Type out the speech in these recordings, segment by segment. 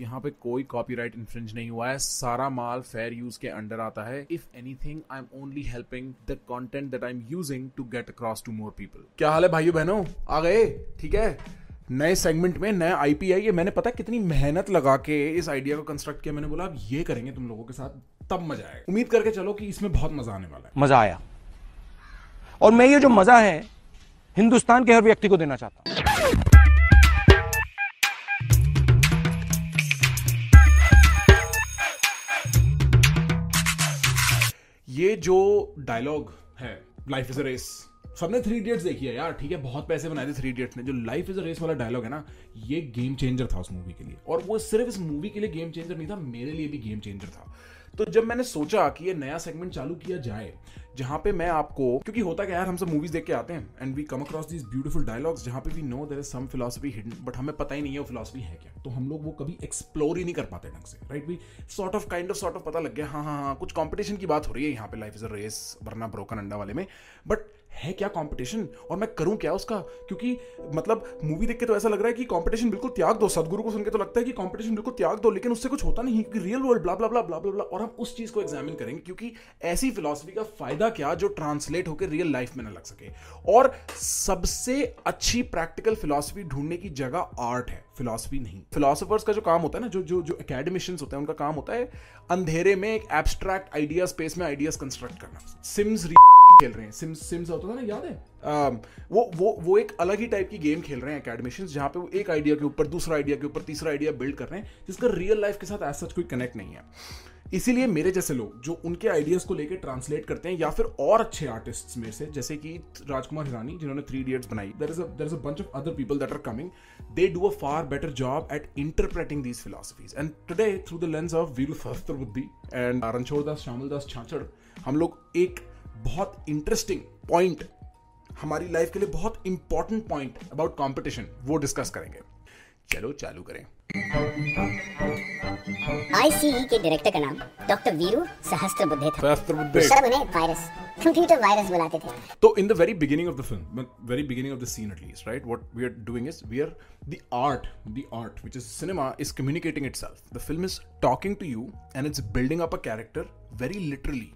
यहाँ पे कोई कॉपीराइट इन्फ्रिंज नहीं हुआ है। सारा माल फेयर यूज़ के अंडर आता है। If anything I am only helping the content that I am using to get across to more people क्या हाल है भाइयों बहनों? आ गए? ठीक है? नए सेगमेंट में नया आईपी आई है। मैंने पता कितनी मेहनत लगा के इस आइडिया को कंस्ट्रक्ट किया। मैंने बोला अब ये करेंगे तुम लोगों के साथ तब मज़ा आएगा। उम्मीद करके चलो कि इसमें बहुत मज़ा आने वाला है। मज़ा आया। और मैं ये जो मज़ा है हिंदुस्तान के हर व्यक्ति को देना चाहता हूँ। ये जो डायलॉग है लाइफ इज़ अ रेस सबने थ्री इडियट्स देखी है यार, ठीक है? बहुत पैसे बनाए थे थ्री इडियट्स ने। जो लाइफ इज़ अ रेस वाला डायलॉग है ना, ये गेम चेंजर था उस मूवी के लिए। और वो सिर्फ़ इस मूवी के लिए गेम चेंजर नहीं था, मेरे लिए भी गेम चेंजर था। तो जब मैंने सोचा कि ये नया सेगमेंट चालू किया जाए जहाँ पे मैं आपको, क्योंकि होता क्या यार, हम सब मूवीज़ देख के आते हैं and we come across this beautiful dialogues जहाँ पे we know there is some philosophy hidden but हमें पता ही नहीं है वो फिलोसफी है क्या। तो हम लोग वो कभी एक्सप्लोर ही नहीं कर पाते ढंग से right we sort of kind of sort of पता लग गया हाँ हाँ हाँ कुछ कॉम्पिटिशन की बात हो रही है यहाँ पे लाइफ इज़ अ रेस वरना ब्रोकन अंडा वाले में। बट है क्या कंपटीशन और मैं करूँ क्या उसका? क्योंकि मतलब मूवी देख के तो ऐसा लग रहा है कि कंपटीशन बिल्कुल त्याग दो। सदगुरु को सुन के तो लगता है कि कंपटीशन बिल्कुल त्याग दो, लेकिन उससे कुछ होता नहीं कि real world blah blah blah blah blah blah और हम उस चीज़ को एग्जामिन करेंगे, क्योंकि ऐसी फिलोसफी का फ़ायदा क्या जो ट्रांसलेट होकर रियल लाइफ में ना लग सके? और सबसे अच्छी प्रैक्टिकल फिलोसफी ढूँढने की जगह आर्ट है फिलोसफी नहीं। फिलोसफर्स का जो काम होता है ना, जो जो जो एकेडमिशियंस होते हैं, उनका काम होता है अंधेरे में एक एब्स्ट्रैक्ट आइडिया स्पेस में आइडियाज़ कंस्ट्रक्ट करना। सिम्स खेल रहे हैं? सिम्स सिम्स होता था ना याद है? आ, वो वो वो एक अलग ही टाइप की गेम खेल रहे हैं एकेडमिशियंस जहाँ पे वो एक आइडिया के ऊपर दूसरा आइडिया के ऊपर तीसरा आइडिया बिल्ड कर रहे हैं जिसका रियल लाइफ के साथ एज सच कोई कनेक्ट नहीं है। इसीलिए मेरे जैसे लोग जो उनके आइडियाज़ को लेकर ट्रांसलेट करते हैं या फिर और अच्छे आर्टिस्ट में से जैसे कि राजकुमार हिरानी जिन्होंने थ्री इडियट्स बनाई। There is there is a bunch of other people that are coming they do a far better job at interpreting these philosophies and today through the lens of Viru Sahastrabuddhe and Ranchhoddas Shyamaldas Chhachhad हम लोग एक बहुत interesting point हमारी life के लिए बहुत important point about competition वो discuss करेंगे। चलो चालू करें। आईसीई के डायरेक्टर का नाम डॉक्टर वीरू सहस्त्र था। सहस्त्र सर उन्हें वायरस कंप्यूटर वायरस बुलाते थे। तो in the very beginning of the film very beginning of the scene at least right what we are doing is we are the art the art which is cinema is communicating itself the film is talking to you and it's building up a character very literally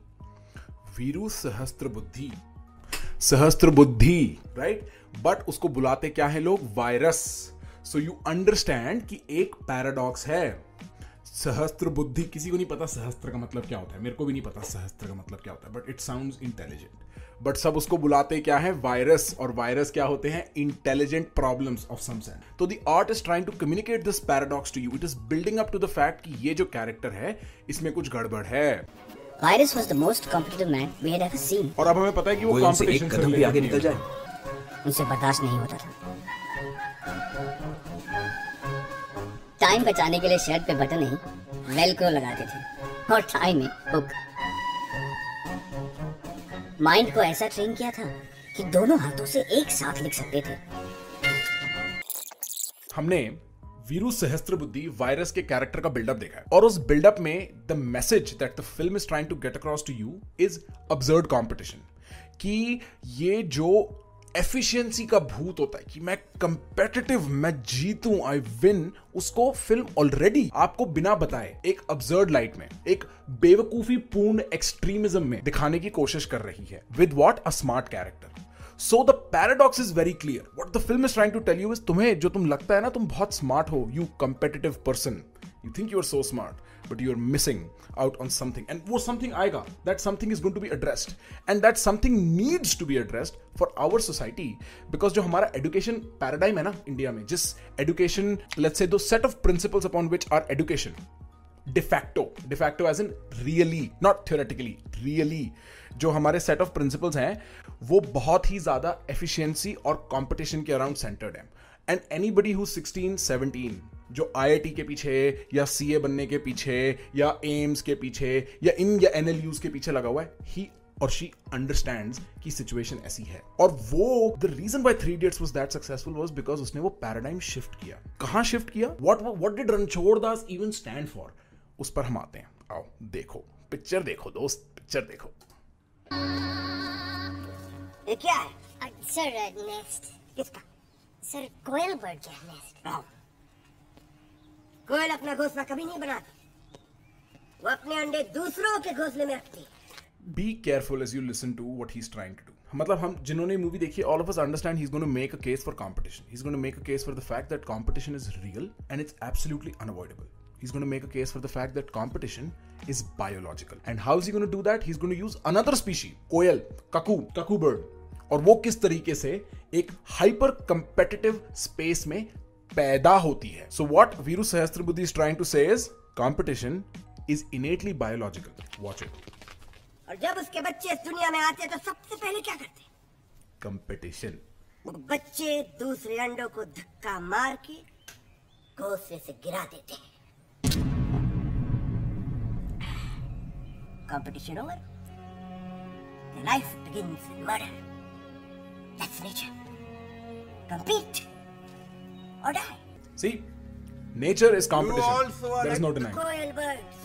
Viru Sahastrabuddhe. Sahastrabuddhe बुद्धि right but उसको बुलाते क्या है लोग? Virus so you understand कि एक paradox है। सहस्त्र बुद्धि किसी को नहीं पता सहस्त्र का मतलब क्या होता है। मेरे को भी नहीं पता सहस्त्र का मतलब क्या होता है but it sound intelligent but सब उसको बुलाते क्या है? वायरस और वायरस क्या होते हैं? Intelligent problems of some send तो the art is trying to communicate this paradox to you it is building up to the fact कि ये जो कैरेक्टर है, इसमें कुछ गड़बड़ है। Virus was the most competitive man we had ever seen और अब हमें पता है कि वो कंपटीशन एक कदम भी आगे निकल जाए। उनसे बर्दाश्त नहीं होता था। टाइम बचाने के लिए शर्ट पे बटन नहीं वेलक्रो लगाते थे। और टाई में हुक माइंड को ऐसा ट्रेन किया था कि दोनों हाथों से एक साथ लिख सकते थे। हमने वीरू सहस्त्र बुद्धि वायरस के कैरेक्टर का बिल्डअप देखा है। और उस बिल्डअप में the message that the film is trying to get across to you is observe competition कि ये जो एफिशिएंसी का भूत होता है, कि मैं कंपेटिटिव मैं जीतूं आई विन उसको फ़िल्म ऑलरेडी आपको बिना बताए एक अब्जर्ड लाइट में, एक बेवकूफ़ी पूर्ण एक्सट्रीमिज्म में दिखाने की कोशिश कर रही है। With what a smart character so the paradox is very clear what the film is trying to tell you is तुम्हें जो तुम लगता है ना, तुम बहुत स्मार्ट हो you competitive person you think you are so smart but you are missing out on something and वो समथिंग आएगा. That something is going to be addressed and that something needs to be addressed for our society because जो हमारा education paradigm है ना India में, जिस education let's say दो set of principles upon which are education de facto de facto as in really not theoretically really जो हमारे set of principles हैं, वो बहुत ही ज़्यादा एफिशिएंसी और कंपटीशन के अराउंड सेंटर्ड है। And anybody who sixteen seventeen जो आईआईटी के पीछे, या सीए बनने के पीछे, या एम्स के पीछे, या इन, या एन के पीछे लगा हुआ है ही और शी अंडरस्टैंड कि सिचुएशन ऐसी है। और वो the reason why three idiots was that successful was because उसने वो पैराडाइम शिफ्ट किया। कहाँ शिफ्ट किया? What what did Ranchhod Das even stand for उस पर हम आते हैं। आओ, देखो पिक्चर देखो, दोस्त पिक्चर देखो। ये क्या है? Sir nest. किसका? सर कोयल बर्ड का नेस्ट। कोयल अपना घोंसला कभी नहीं बनाती। वो अपने अंडे दूसरों के घोंसले में रखती है। Be careful as you listen to what he trying to do मतलब हम जिन्होंने मूवी देखी all of us understand he is going to make a case for competition he is going to make a case for the fact that competition is real and it's absolutely unavoidable he's going to make a case for the fact that competition is biological. And how is he going to do that? He's going to use another species, koel, cuckoo, cuckoo bird. और वो किस तरीके से एक hyper competitive space में पैदा होती है सो what Viru Sahastrabuddhe is trying to say competition is innately biological watch it और जब उसके बच्चे इस दुनिया में आते हैं तो सबसे पहले क्या करते हैं कंपटीशन बच्चे दूसरे अंडों को धक्का मार के घोंसले से गिरा देते हैं Competition over The life begins in murder. That's nature. Compete or die. See, nature is competition. also are There is like no denying. Coil birds.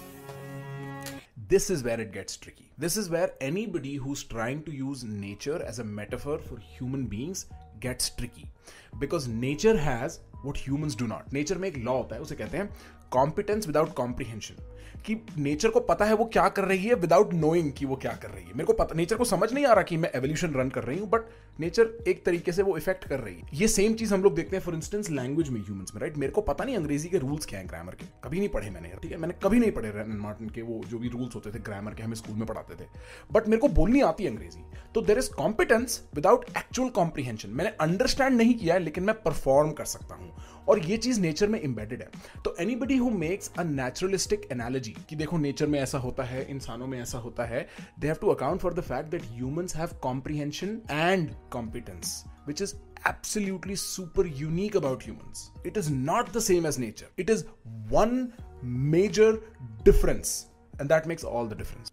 This is where it gets tricky. This is where anybody who's trying to use nature as a metaphor for human beings gets tricky. Because nature has what humans do not. Nature में एक law होता है उसे कहते हैं competence without comprehension कि nature को पता है वो क्या कर रही है विदाउट नोइंग कि वो क्या कर रही है। मेरे को पता नेचर को समझ नहीं आ रहा कि मैं एवोल्यूशन रन कर रही हूँ बट नेचर एक तरीके से वो इफ़ेक्ट कर रही है। ये सेम चीज़ हम लोग देखते हैं फॉर इंस्टेंस लैंग्वेज में ह्यूमंस में राइट मेरे को पता नहीं अंग्रेज़ी के रूल्स क्या है ग्रामर के। कभी नहीं पढ़े मैंने, ठीक है? मैंने कभी नहीं पढ़े रैन मार्टिन के वो जो भी रूल्स होते थे ग्रामर के, हमें स्कूल में पढ़ाते थे। बट मेरे को बोलनी आती है अंग्रेज़ी। तो there is competence without actual comprehension मैंने अंडरस्टैंड नहीं किया है, लेकिन मैं परफॉर्म कर सकता हूँ। और ये चीज़ नेचर में इंबेडेड है तो anybody who makes a naturalistic analogy कि देखो नेचर में ऐसा होता है इंसानों में ऐसा होता है they have to account for the fact that humans have comprehension and competence which is absolutely super unique about humans. It is not the same as nature. It is one major difference, and that makes all the difference.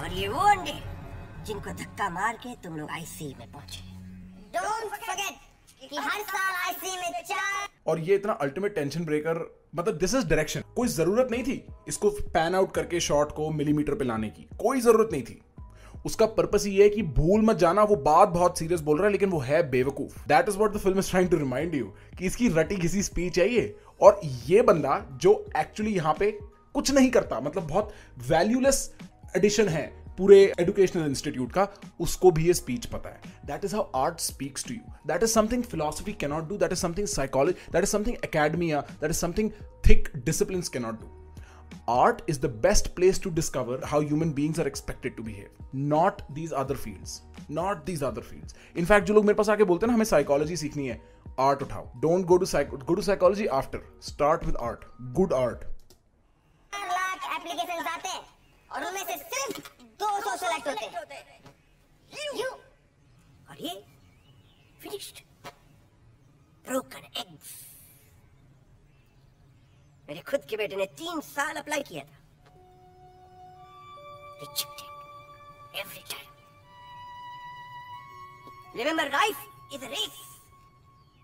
और ये वो अंडे जिनको धक्का मार के तुम लोग आईसी में पहुँचे डोंट फॉरगेट कि हर साल में चार और ये इतना अल्टीमेट टेंशन ब्रेकर मतलब दिस इज़ डायरेक्शन कोई ज़रूरत नहीं थी इसको पैन आउट करके शॉट को मिलीमीटर पे लाने की। कोई ज़रूरत नहीं थी। उसका पर्पस ये है कि भूल मत जाना, वो बात बहुत सीरियस बोल रहा है, लेकिन वो है बेवकूफ़। That is what the film is trying to remind you कि इसकी रटी किसी स्पीच है ये। और ये बंदा जो एक्चुअली यहाँ पे कुछ नहीं करता मतलब बहुत वैल्यूलेस एडिशन है पूरे एजुकेशनल इंस्टीट्यूट का, उसको भी ये स्पीच पता है। That is how art speaks to you that is something philosophy cannot do that is something psychology that is something academia that is something thick discipline cannot do is the best place to discover how human beings are expected to behave. Not these other fields. Not these other fields. In fact, जो लोग मेरे पास आके बोलते हैं ना, हमें psychology सीखनी है। आर्ट उठाओ। Don't go to go to psychology after start with art good art lakh application आते हैं। और उनमें से सिर्फ़ दो सौ सेलेक्ट होते हैं यू और ये फिनिश्ड ब्रोकन एग्स मेरे खुद के बेटे ने तीन साल अप्लाई किया था rejected every time remember life is a race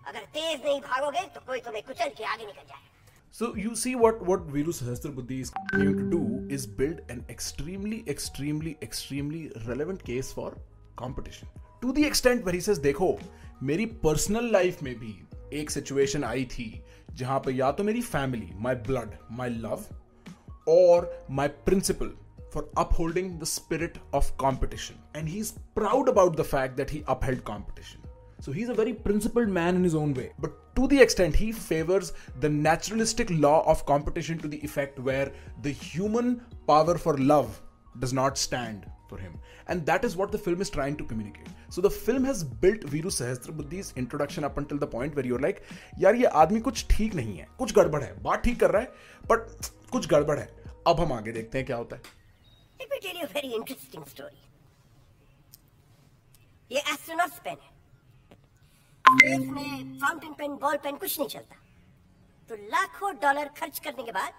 अगर तेज नहीं भागोगे तो कोई तुम्हें कुचल के आगे निकल जाएगा So you see what what Viru Sahasrabuddhi is going to do. is build an extremely, extremely, extremely relevant case for competition. To the extent where he says, देखो मेरी पर्सनल लाइफ में भी एक सिचुएशन आई थी जहां पे या तो मेरी family my blood my love और my principle for upholding the spirit of competition. And he's proud about the fact that he upheld competition. So he's a very principled man in his own way. But to the extent he favors the naturalistic law of competition to the effect where the human power for love does not stand for him. And that is what the film is trying to communicate. So the film has built Viru Sahasrabuddhi's introduction up until the point where you're like, यार ये आदमी कुछ ठीक नहीं है कुछ गड़बड़ है बात ठीक कर रहा है बट कुछ गड़बड़ है अब हम आगे देखते हैं क्या होता है Let me tell you a very interesting story. ये एस्ट्रोनॉट्स पेन है स्पेस में फाउंटेन पेन, बॉल पेन कुछ नहीं चलता। तो लाखों डॉलर खर्च करने के बाद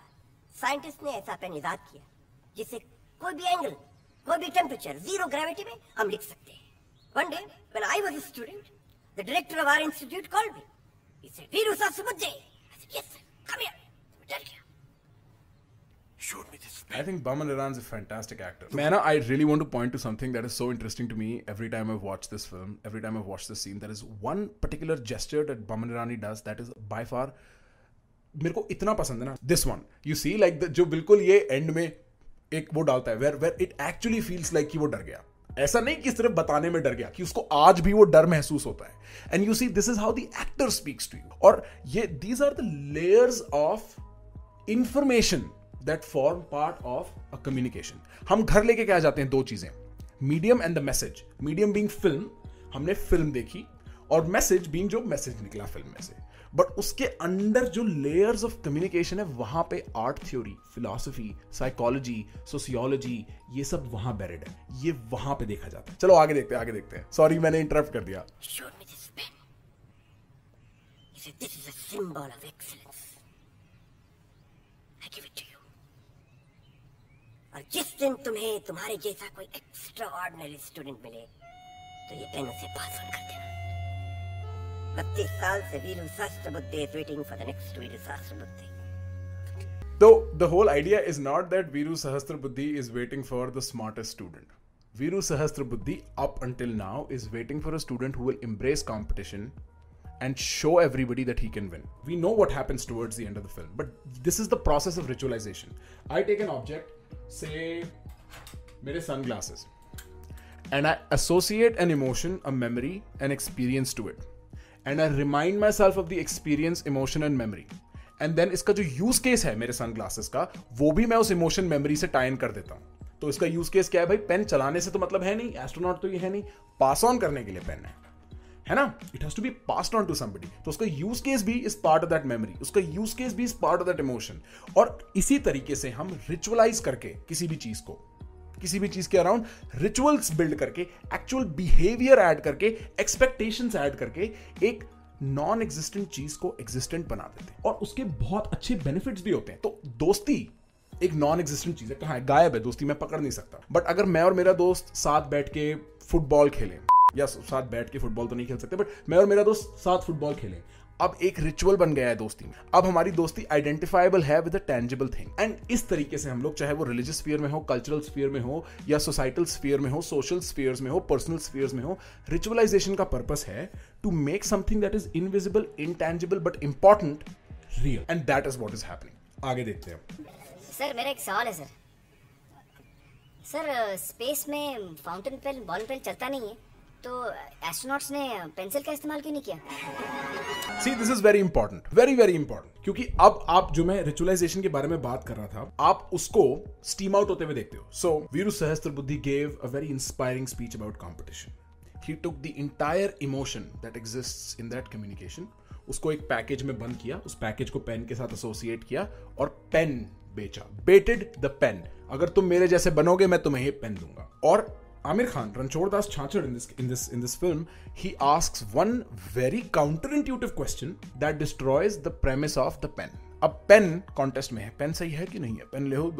साइंटिस्ट ने ऐसा पेन इजाद किया, जिसे कोई भी एंगल, कोई भी टेम्परेचर ज़ीरो ग्रेविटी में हम लिख सकते हैं। One day when I was a student the director of our institute called me he said Viru साहब समझ जाइए यस सर कम हियर डर गया Showed me this I think Baman Iran's a fantastic actor. Man, I really want to point to something that is so interesting to me every time I've watched this film, every time I've watched this scene. There is one particular gesture that Baman Irani does that is by far मेरे को इतना पसंद है ना this one you see like जो बिल्कुल ये end में एक वो डालता है where where it actually feels like कि वो डर गया ऐसा नहीं कि सिर्फ़ बताने में डर गया कि उसको आज भी वो डर महसूस होता है and you see this is how the actor speaks to you और ये these are the layers of information that form part of a communication हम घर लेके क्या जाते हैं दो चीज़ें। Medium and the message medium being film हमने फ़िल्म देखी और मैसेज बींग जो मैसेज निकला फ़िल्म में से। बट उसके अंडर जो लेयर्स ऑफ़ कम्युनिकेशन है, वहाँ पे art theory philosophy psychology sociology ये सब वहाँ बैरिड है। ये वहाँ पे देखा जाता है। चलो आगे देखते हैं, आगे देखते हैं। सॉरी मैंने इंटरप्ट कर दिया showed me this pen. He said, This is a symbol of excellence. I give it to you. और जिस दिन तुम्हें तुम्हारे जैसा कोई एक्स्ट्रा ऑर्डनरी स्टूडेंट मिले तो ये पेन उसे पास ऑन कर देना। बत्तीस साल से वीरू शास्त्र बुद्धि शास्त्र बुद्धि। तो the whole idea is not that Viru Sahastrabuddhe is waiting for the smartest student Viru Sahastrabuddhe up until now is waiting for a student who will embrace competition and show everybody that he can win we know what happens towards the end of the film but this is the process of ritualisation I take an object say, mere sunglasses, and I associate an emotion, a memory, an experience to it. And I remind myself of the experience, emotion, and memory. And then इसका जो use case है मेरे sun glasses का वो भी मैं उस emotion memory से टाइन कर देता हूँ तो इसका यूज़ केस क्या है भाई पेन चलाने से तो मतलब है नहीं एस्ट्रोनॉट तो ये है नहीं पास ऑन करने के लिए पेन है है ना? It has to be passed on to somebody तो उसका यूज़ केस भी is part of that memory उसका यूज़ केस भी is part of that emotion और इसी तरीके से हम रिचुअलाइज करके किसी भी चीज़ को, किसी भी चीज़ के अराउंड रिचुअल्स बिल्ड करके एक्चुअल बिहेवियर ऐड करके एक्सपेक्टेशंस ऐड करके एक नॉन एग्जिस्टेंट चीज़ को एग्जिस्टेंट बना देते हैं। और उसके बहुत अच्छे बेनिफिट्स भी होते हैं। तो दोस्ती एक नॉन एग्जिस्टेंट चीज़ है। कहा है? गायब है। दोस्ती मैं पकड़ नहीं सकता। बट अगर मैं और मेरा दोस्त साथ बैठ के फुटबॉल खेलें या साथ बैठ के फुटबॉल तो नहीं खेल सकते बट मैं और मेरा दोस्त साथ फुटबॉल खेलें। अब एक रिचुअल बन गया है दोस्ती में। अब हमारी दोस्ती आइडेंटिफाइबल है with a tangible thing and इस तरीके से हम लोग, चाहे वो रिलीजियस स्फीयर में हो कल्चरल स्फीयर में हो, या सोसाइटल स्फीयर में हो सोशल स्फीयर्स में हो पर्सनल स्फीयर्स में हो रिचुअलाइजेशन का पर्पस है to make something that is invisible intangible but important real and that is what is happening आगे देखते हैं। सर, मेरा एक सवाल है, सर। सर स्पेस में फाउंटेन पेन बॉल पेन चलता नहीं है? तो एस्ट्रोनॉट्स ने पेंसिल का इस्तेमाल क्यों नहीं किया? See this is very important very very important क्योंकि अब आप जो मैं रिचुअलाइजेशन के बारे में बात कर रहा था, आप उसको स्टीम आउट होते हुए देखते हो। So Viru Sahastrabuddhe gave a very inspiring speech about competition he took the entire emotion that exist in that communication उसको एक पैकेज में बंद किया, उस पैकेज को पेन के साथ एसोसिएट किया और पेन बेचा। बेटेड द पेन अगर तुम मेरे जैसे बनोगे, मैं तुम्हें ये पेन दूँगा। और Amir Khan, Ranchor Das Chachar in this in this in this film, he asks one very counterintuitive question that destroys the premise of the pen. अब पेन कॉन्टेस्ट में है पेन सही है कि नहीं है पेन ले हो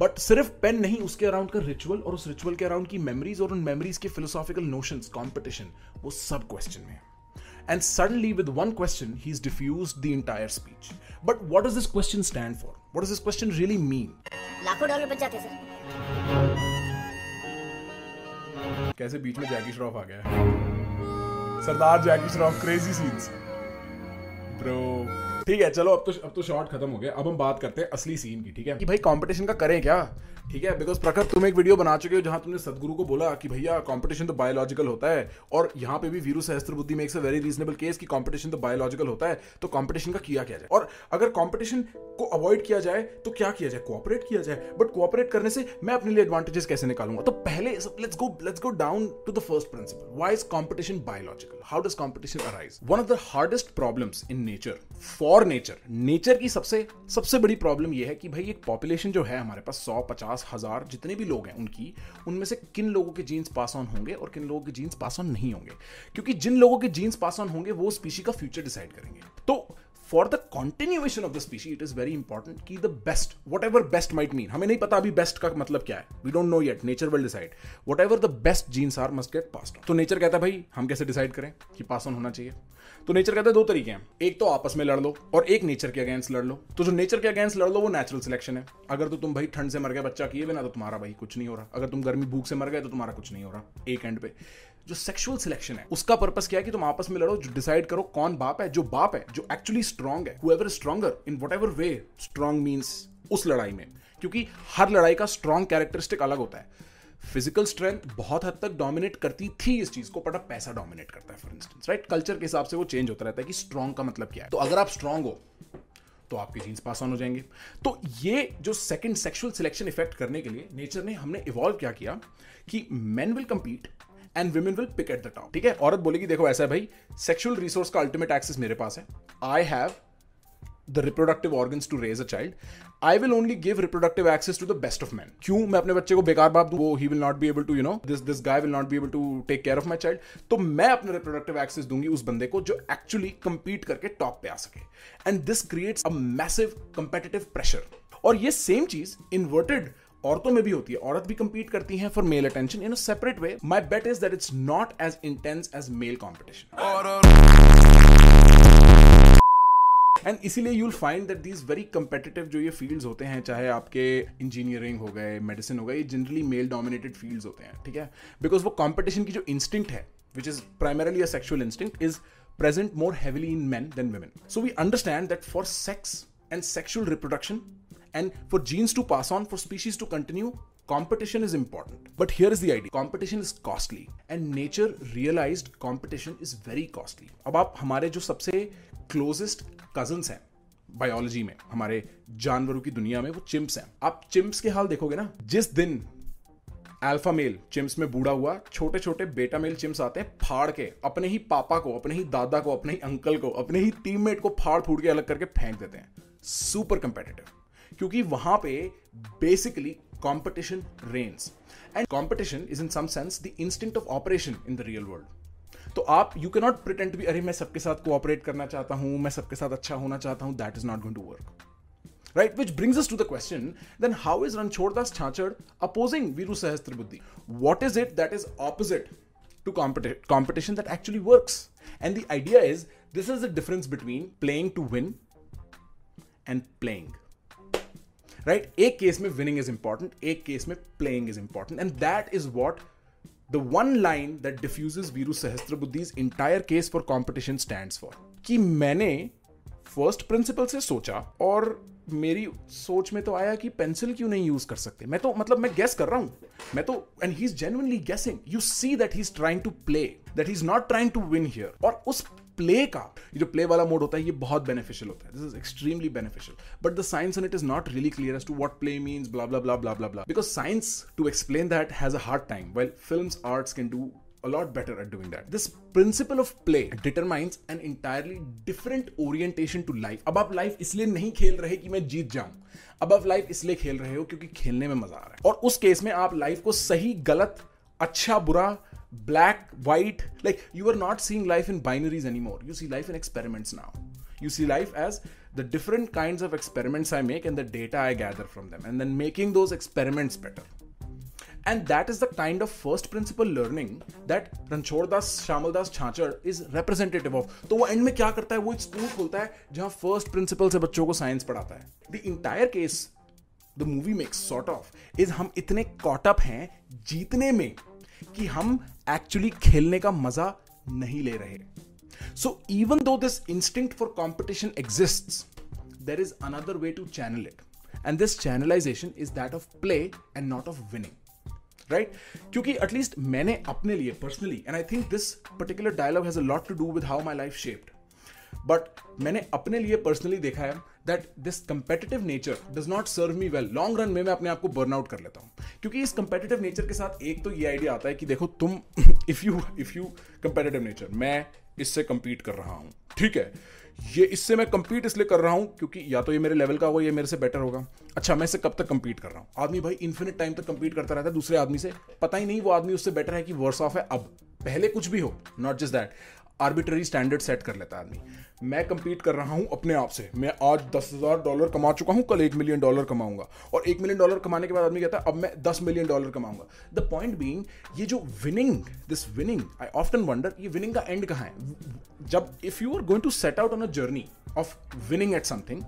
बट सिर्फ पेन नहीं उसके अराउंड का रिचुअल और उस रिचुअल के अराउंड की मेमोरीज और उन मेमोरीज के फिलोसॉफिकल नोशंस कंपटीशन वो सब क्वेश्चन में है and suddenly with one question he's diffused the entire speech but what does this question stand for what does this question really mean लाखों डॉलर बच जाते सर कैसे बीच में जैकी श्रॉफ आ गया सरदार Jackie Shroff crazy scenes bro ठीक है, चलो, अब तो अब तो शॉर्ट खत्म हो गया। अब हम बात करते हैं असली सीन की, ठीक है? कि भाई कंपटीशन का करें क्या? ठीक है बिकॉज़ प्रखर तुम एक वीडियो बना चुके हो जहाँ तुमने सदगुरु को बोला कि भैया कंपटीशन तो बायोलॉजिकल होता है, और यहाँ पे भी वीरू सहस्त्र बुद्धि में एक वेरी रीजनेबल केस कि कंपटीशन तो बायोलॉजिकल होता है तो कंपटीशन का किया क्या जाए? और अगर कंपटीशन को अवॉइड किया जाए तो क्या किया जाए? कोऑपरेट किया जाए बट कोऑपरेट करने से मैं अपने लिए एडवांटेजेस कैसे निकालूँगा? तो पहले let's go let's go down to the first principle why is competition biological how does competition arise one of the hardest problems in nature for nature nature की सबसे सबसे बड़ी प्रॉब्लम यह है कि भाई, एक पॉपुलेशन जो है हमारे पास सौ पचास हज़ार जितने भी लोग हैं उनकी, उनमें से किन लोगों के जीन्स पास ऑन होंगे और किन लोगों के जीन्स पास ऑन नहीं होंगे? क्योंकि जिन लोगों के जीन्स पास ऑन होंगे, वो स्पीशी का फ्यूचर डिसाइड करेंगे। तो for the continuation of the species it is very important कि the best whatever best might mean हमें नहीं पता अभी बेस्ट का मतलब क्या है। We don't know yet nature will decide whatever the best genes are must get pass तो नेचर कहता है, भाई, हम कैसे डिसाइड करें कि पास ऑन होना चाहिए? तो नेचर कहता है दो तरीके हैं। एक तो आपस में लड़ लो और एक नेचर के अगेंस्ट लड़ लो। तो जो नेचर के अगेंस्ट लड़ लो, वो नेचुरल सिलेक्शन है। अगर तो तुम भाई ठंड से मर गए, बच्चा किए बिना तो तुम्हारा भाई कुछ नहीं हो रहा। अगर तुम गर्मी, भूख से मर गए तो तुम्हारा कुछ नहीं हो रहा। एक एंड पे। जो सेक्सुअल सिलेक्शन है, उसका पर्पस क्या है कि तुम आपस में लड़ो, जो डिसाइड करो कौन बाप है, जो बाप है, जो एक्चुअली स्ट्रांग है however stronger in whatever way strong means उस लड़ाई में। क्योंकि हर लड़ाई का स्ट्रांग कैरेक्टरिस्टिक अलग होता है। फ़िज़िकल स्ट्रेंथ बहुत हद तक डोमिनेट करती थी इस चीज़ को बट अब पैसा डोमिनेट करता है फॉर इंस्टेंस राइट कल्चर के हिसाब से वो चेंज होता रहता है कि स्ट्रांग का मतलब क्या है। तो अगर आप स्ट्रांग हो तो आपके जीन्स पास ऑन हो जाएँगे। तो ये जो सेकंड सेक्सुअल सिलेक्शन इफ़ेक्ट करने के लिए नेचर ने हमने इवॉल्व क्या किया कि men will compete and women will pick at the top ठीक है? औरत बोलेगी, देखो, ऐसा है भाई सेक्सुअल रिसोर्स का अल्टीमेट एक्सेस मेरे पास है। I have the reproductive organs to raise a child I will only give reproductive access to the best of man क्यों मैं अपने बच्चे को बेकार बाप दूँ? वो ही will not be able to you know this this guy will not be able to take care of my child तो मैं अपने रिप्रोडक्टिव एक्सेस दूँगी उस बंदे को जो एक्चुअली कंपीट करके टॉप पे आ सके। And this creates a massive competitive pressure और ये सेम चीज़ इन्वर्टेड औरतों में भी होती है। औरत भी कंपीट करती हैं for male attention in a separate way my bet is that it's not as intense as male competition and इसीलिए you will find that these very competitive जो ये फील्ड्स होते हैं, चाहे आपके इंजीनियरिंग हो गए मेडिसिन हो गए, ये जनरली मेल डोमिनेटेड फ़ील्ड होते हैं, ठीक है? बिकॉज़ वो कॉम्पिटिशन की जो इंस्टिंग है which is primarily a sexual instinct is present more heavily in man than women so we understand that for sex and sexual reproduction and for genes to pass on for species to continue competition is important but here is the idea competition is costly and nature realize competition is very costly अब आप हमारे जो सबसे closest cousins हैं biology में, हमारे जानवरों की दुनिया में वो चिम्प्स हैं। आप चिम्प्स के हाल देखोगे ना, जिस दिन अल्फ़ा मेल चिम्स में बूढ़ा हुआ छोटे छोटे बेटा मेल चिम्स आते हैं, फाड़ के, अपने ही पापा को, अपने ही दादा को, अपने ही अंकल को, अपने ही टीममेट को फाड़ फूड़ के अलग करके फेंक देते हैं। सुपर कंपेटिटिव क्योंकि वहाँ पे basically competition reigns and competition is in some sense the instinct of operation in the real world तो आप यू कैनॉट प्रिटेंट भी अरे मैं सबके साथ कोऑपरेट करना चाहता हूँ, मैं सबके साथ अच्छा होना चाहता हूँ that is not going to work right which brings to the question then how is Ranchhoddas Chhanchad opposing Viru Sahastrabuddhe what is it that is opposite to competition that actually work and the idea is this is the difference between playing to win and playing right एक case में winning is important एक case में playing is important and that is what the line that that diffuses Sahastrabuddhe बुद्धि entire case for competition stands for. कि मैंने first principal से सोचा और मेरी सोच में तो आया कि पेंसिल क्यों नहीं यूज़ कर सकते? मैं तो मतलब मैं गेस कर रहा हूँ। मैं तो and he is genuinely guessing you see that he is trying to play that he is not trying to win here और उस प्ले का ये जो प्ले वाला मोड होता है ये बहुत बेनिफिशियल होता है this is extremely beneficial but the science in it is not really clear as to what play means blah blah blah blah blah blah because science to explain that has a hard time while films arts can do a lot better at doing that. This principle of play determines an entirely different orientation to life. अब आप life इसलिए नहीं खेल रहे कि मैं जीत जाऊँ अब आप लाइफ इसलिए खेल रहे हो क्योंकि खेलने में मज़ा आ रहा है और उस केस में आप लाइफ को सही गलत अच्छा बुरा black white like you are not seeing life in binaries anymore you see life in experiments now you see life as the different kinds of experiments i make and the data i gather from them and then making those experiments better and that is the kind of first principle learning that Ranchhod Das Shyamal Das Chanchad is representative of तो वो and में क्या करता है वो एक school खोलता है जहां फर्स्ट प्रिंसिपल से बच्चों को साइंस पढ़ाता है the entire case the movie makes sort of is हम इतने कॉटअप हैं जीतने में कि हम एक्चुअली खेलने का मज़ा नहीं ले रहे। So even though this instinct for competition exist there is another way to channel it and this channelization is that of play and not of winning right क्योंकि एटलीस्ट मैंने अपने लिए personally and I think this particular dialogue has a lot to do with how my life shaped but मैंने अपने लिए personally देखा है that this competitive nature does not serve me well long run में मैं अपने आप को बर्न आउट कर लेता हूँ। क्योंकि इस कंपेटिटिव नेचर के साथ एक तो ये आइडिया आता है कि देखो तुम if you if you competitive nature मैं इससे कंपीट कर रहा हूँ। ठीक है? ये इससे मैं कंपीट इसलिए कर रहा हूँ क्योंकि या तो ये मेरे लेवल का होगा, ये मेरे से बेटर होगा। अच्छा मैं इससे कब तक कंपीट कर रहा हूँ? आदमी भाई इन्फिनिट टाइम तक कंपीट करता रहता है दूसरे आदमी से। पता ही नहीं वो आदमी उससे बेटर है कि वर्स ऑफ़ है अब। पहले कुछ भी हो not just that arbitrary standard set कर लेता है आदमी। मैं कंपीट कर रहा हूँ अपने आप से। मैं आज दस हज़ार डॉलर कमा चुका हूँ, कल एक मिलियन डॉलर कमाऊँगा। और एक मिलियन डॉलर कमाने के बाद आदमी कहता है, अब मैं दस मिलियन डॉलर कमाऊँगा। द पॉइंट बीइंग ये जो winning this winning I often wonder ये विनिंग का एंड कहाँ है? जब if you are going to set out on a journey of winning at something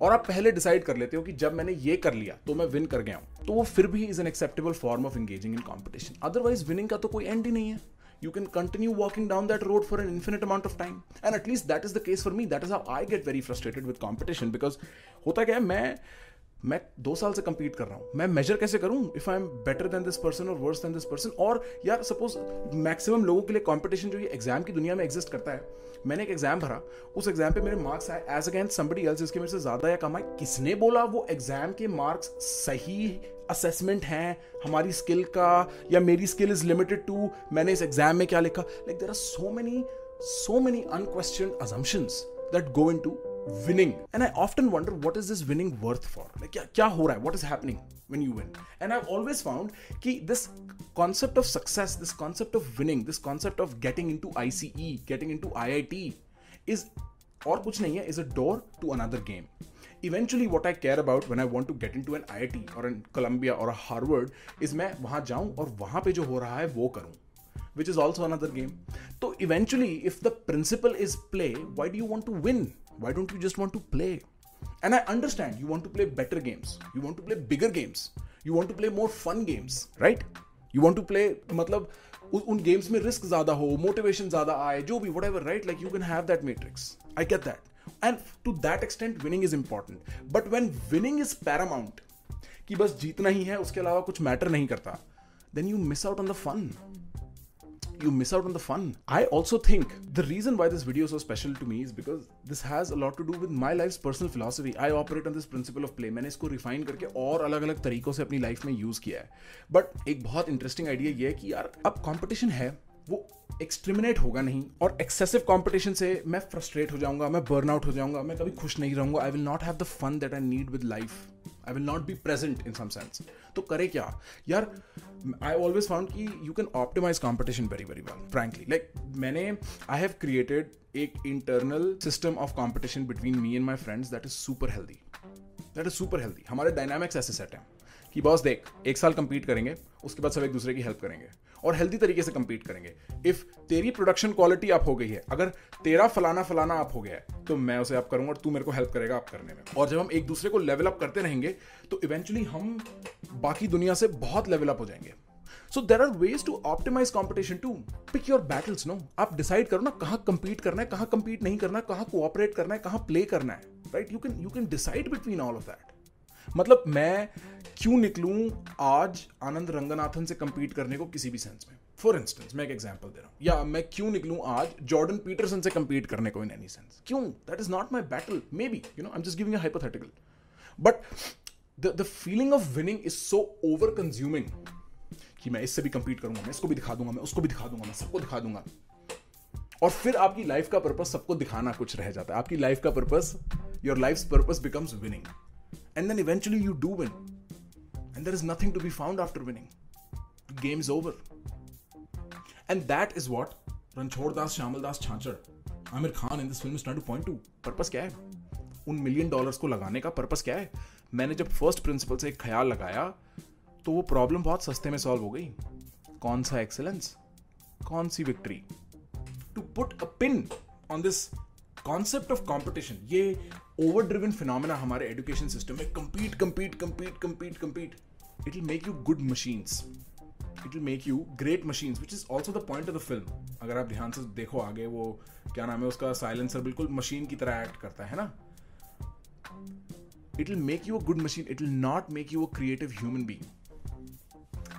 और आप पहले डिसाइड कर लेते हो कि जब मैंने ये कर लिया तो मैं विन कर गया हूँ तो वो फिर भी is an acceptable form of engaging in competition otherwise winning का तो कोई एंड ही नहीं है। you can continue walking down that road for an infinite amount of time. And at least that is the case for me. That is how i get very frustrated with competition. Because hota kya main मैं दो साल से compete कर रहा हूँ। मैं major कैसे करूँ? If I am better than this person और वर्स देन दिस पर्सन और यार सपोज़ मैक्सिमम लोगों के लिए कंपटीशन जो ये एग्ज़ाम की दुनिया में एग्जिस्ट करता है, मैंने एक एग्ज़ाम भरा। उस एग्ज़ाम पे मेरे मार्क्स आए एज अगेंस्ट समबडी एल्स जिसके मेरे से ज़्यादा या कम आए। किसने बोला वो एग्ज़ाम के मार्क्स सही असेसमेंट हैं? हमारी स्किल का या मेरी स्किल इज़ लिमिटेड टू मैंने इस एग्ज़ाम में क्या लिखा? Like there are so many so many unquestioned assumptions that go into winning. And i often wonder what is this winning worth for? Like kya, kya ho raha hai? what is happening when you win? And i've always found ki this concept of success this concept of winning this concept of getting into ice getting into iit is or kuch nahi hai, is a door to another game. Eventually what i care about when i want to get into an iit or an columbia or a harvard is मैं वहाँ जाऊँ और वहाँ पे जो हो रहा है वो करूँ, which is also another game. So eventually if the principle is play why do you want to win? Why don't you just want to play? And I understand you want to play better games, you want to play bigger games, you want to play more fun games, right? You want to play मतलब उन games में risk ज़्यादा हो motivation ज़्यादा आए जो भी whatever right like you can have that matrix I get that and to that extent winning is important but when winning is paramount कि बस जीतना ही है उसके अलावा कुछ मैटर नहीं करता then you miss out on the fun you miss out on the fun. I also think the reason why this video is so special to me is because this has a lot to do with my life's personal philosophy. I operate on this principle of play. मैंने इसको refine करके और अलग अलग तरीकों से अपनी life में यूज़ किया है बट एक बहुत इंटरेस्टिंग आइडिया ये है कि यार, अब कंपटीशन है, वो एक्सट्रिमिनेट होगा नहीं और एक्सेसिव कंपटीशन से मैं फ्रस्ट्रेट हो जाऊँगा, मैं बर्न आउट हो जाऊँगा, मैं कभी खुश नहीं रहूँगा I will not have the fun that I need with life I will not be present in some sense तो करे क्या? यार आई ऑलवेज फाउंड कि you can optimize competition very very well frankly like मैंने I have created एक internal system of competition between me and my friends that is super healthy that is super healthy हमारे dynamics ऐसे set हैं कि boss देख, एक साल compete करेंगे, उसके बाद सब एक दूसरे की हेल्प करेंगे। और हेल्दी तरीके से कंपीट करेंगे। इफ़ तेरी प्रोडक्शन क्वालिटी अप हो गई है, अगर तेरा फलाना फलाना अप हो गया है तो मैं उसे अप करूँगा और तू मेरे को हेल्प करेगा अप करने में। और जब हम एक दूसरे को लेवल अप करते रहेंगे तो इवेंचुअली हम बाकी दुनिया से बहुत लेवल अप हो जाएँगे। So there are ways to optimize competition to pick your battles no आप डिसाइड करो ना कहाँ कंपीट करना है, कहाँ कंपीट नहीं करना कहाँ कोऑपरेट करना है, कहाँ प्ले करना है right you can you can decide between all of that मतलब मैं क्यों निकलूं आज आनंद रंगनाथन से कंपीट करने को किसी भी सेंस में? फॉर इंस्टेंस मैं एक एग्ज़ाम्पल दे रहा हूँ। या मैं क्यों निकलूं आज जॉर्डन पीटरसन से कंपीट करने को इन एनी सेंस क्यों? That is not my battle maybe you know I am just giving hypothetical but the feeling of winning is so over consuming कि मैं इससे भी कंपीट करूँगा, मैं इसको भी दिखा दूँगा, मैं उसको भी दिखा दूँगा, मैं सबको दिखा दूँगा। और फिर आपकी लाइफ का पर्पज सबको दिखाना कुछ रह जाता है। आपकी लाइफ का purpose your life purpose becomes winning and then eventually you do win. And there is nothing to be found after winning. The game is over. And that is what Ranchhod Das, Shamal Das, Chanchar, Amir Khan in this film is trying to point to. Purpose क्या है उन million dollars को लगाने का purpose क्या है मैंने जब फ़र्स्ट प्रिंसिपल से एक ख्याल लगाया तो वो प्रॉब्लम बहुत सस्ते में सॉल्व हो गई कौन सा एक्सेलेंस कौन सी victory to put a pin on this concept of competition ये ओवर ड्रिवन फिनोमिना हमारे एजुकेशन सिस्टम में compete compete compete compete compete it will make you good machines it will make you great machines which is also the point of the film अगर आप ध्यान से देखो आगे, वो, क्या नाम है उसका साइलेंसर बिल्कुल मशीन की तरह एक्ट करता है ना? It will make you a good machine it will not make you a creative human being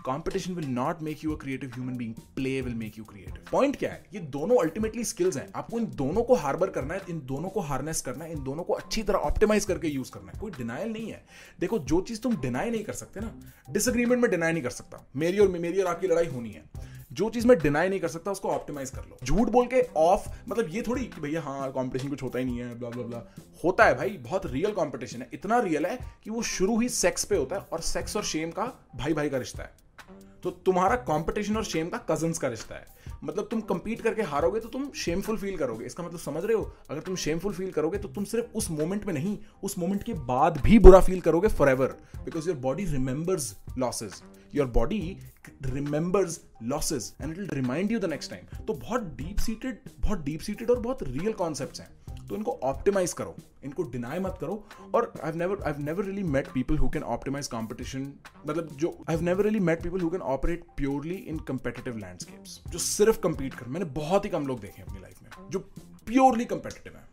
competition will not make you a creative human being play will make you creative point क्या है? ये दोनों ultimately skills हैं। आपको इन दोनों को harbour करना है, इन दोनों को हार्नेस करना है, इन दोनों को अच्छी तरह ऑप्टिमाइज करके यूज़ करना है। कोई डिनाइल नहीं है। देखो, जो चीज़ तुम डिनाई नहीं कर सकते ना डिसएग्रीमेंट में डिनाई नहीं कर सकता। मेरी और मेरी और आपकी लड़ाई होनी है। जो चीज़ मैं डिनाई नहीं कर सकता, उसको ऑप्टिमाइज कर लो। झूठ बोल के ऑफ़ मतलब ये थोड़ी कि भैया हाँ कंपटीशन कुछ होता ही नहीं है ब्ला ब्ला ब्ला होता है भाई, बहुत रियल कंपटीशन है। इतना रियल है कि वो शुरू ही सेक्स पे होता है और सेक्स और शेम का भाई भाई का रिश्ता है। तो तुम्हारा कंपटीशन और शेम का कजन्स का रिश्ता है। मतलब तुम कंपीट करके हारोगे तो तुम शेमफुल फील करोगे। इसका मतलब समझ रहे हो? अगर तुम शेमफुल फील करोगे तो तुम सिर्फ़ उस मोमेंट में नहीं, उस मोमेंट के बाद भी बुरा फील करोगे forever because your body remembers losses your body remembers losses and it will remind you the next time तो बहुत डीप सीटेड बहुत डीप सीटेड और बहुत रियल कॉन्सेप्ट हैं। तो इनको ऑप्टिमाइज करो। इनको डिनाई मत करो। और I never I never really met people who can optimize competition मतलब जो I never really met people who can operate purely in competitive landscapes जो सिर्फ़ कंपीट कर। मैंने बहुत ही कम लोग देखे अपनी लाइफ में, जो प्योरली कंपेटिटिव है।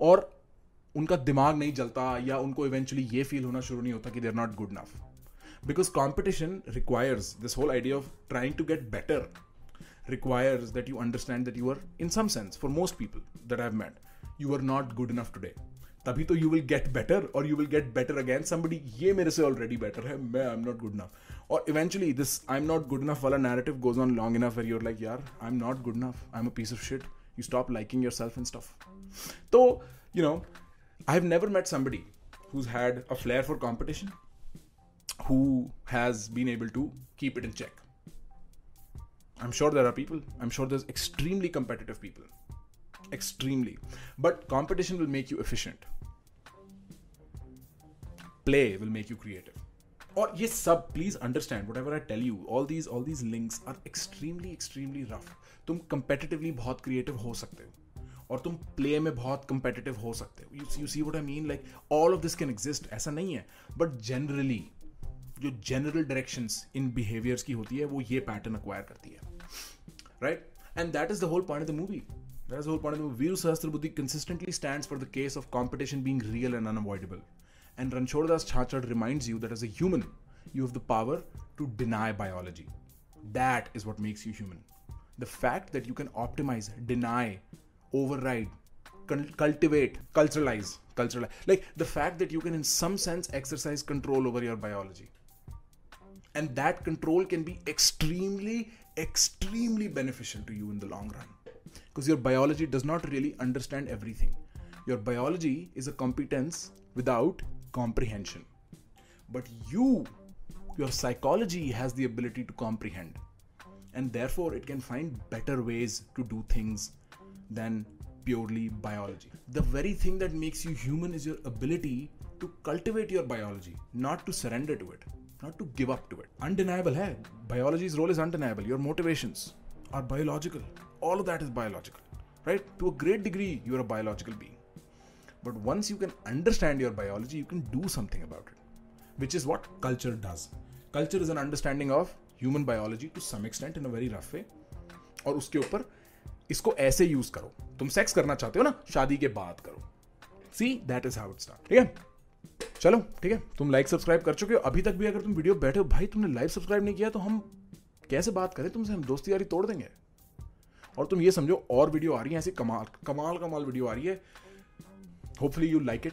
और उनका दिमाग नहीं जलता या उनको इवेंचुअली ये फील होना शुरू नहीं होता कि they are not good enough because competition requires this whole idea of trying to get better requires that you understand that you are, in some sense, for most people that i've met you are not good enough today. तभी तो you will get better और you will get better again somebody ये मेरे से already better है, मैं I am not good enough और eventually this I am not good enough वाला narrative goes on long enough your like यार I am not good enough I am a piece of shit you stop liking yourself and stuff तो you know I have never met somebody who's had a flair for competition, who has been able to keep it in check. I'm sure there are people. I'm sure there's extremely competitive people. Extremely but competition will make you efficient play will make you creative or yes sub please understand whatever i tell you all these all these links are extremely extremely rough तुम competitively बहुत creative हो सकते हो और तुम play में बहुत competitive हो सकते हो you see what I mean like all of this can exist ऐसा नहीं है बट जनरली जो जनरल डायरेक्शंस इन बिहेवियर्स की होती है वो ये पैटर्न अक्वायर करती है right and that is the whole point of the movie That is the whole point of the movie. Veeru Sahasrabuddhi consistently stands for the case of competition being real and unavoidable. And Ranchordas Chachad reminds you that as a human, you have the power to deny biology. That is what makes you human. The fact that you can optimize, deny, override, cultivate, culturalize, culturalize. Like the fact that you can, in some sense, exercise control over your biology. And that control can be extremely, extremely beneficial to you in the long run. Because your biology does not really understand everything. Your biology is a competence without comprehension. But you, your psychology has the ability to comprehend. And therefore, it can find better ways to do things than purely biology. The very thing that makes you human is your ability to cultivate your biology, not to surrender to it, not to give up to it. Undeniable hai. Biology's role is undeniable. Your motivations are biological. All of that is biological. Right? To a great degree, you're a biological being. But once you can understand your biology, you can do something about it, which is what culture does. Culture is an understanding of human biology to some extent in a very rough way. और उसके ऊपर इसको ऐसे use करो तुम sex करना चाहते हो ना शादी के बाद करो see that is how it start ठीक है चलो ठीक है तुम लाइक सब्सक्राइब कर चुके हो अभी तक भी अगर तुम वीडियो बैठे हो भाई तुमने लाइक सब्सक्राइब नहीं किया तो हम कैसे बात करें तुमसे हम दोस्ती यारी तोड़ देंगे और तुम ये समझो, और वीडियो आ रही है, ऐसी कमाल कमाल कमाल वीडियो आ रही है। होपफुली यू लाइक इट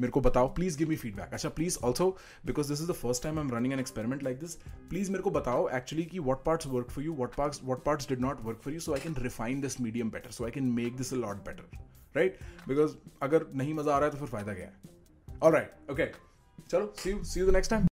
मेरे को बताओ प्लीज़ गिव मी फीडबैक अच्छा please also because this is the first time I am running an experiment like this please मेरे को बताओ एक्चुअली कि what parts work for you what parts what parts did not work for you so I can refine this medium better so I can make this a lot better right because अगर नहीं मज़ा आ रहा है तो फिर फ़ायदा क्या है? ऑल राइट ओके चलो see you see you the next time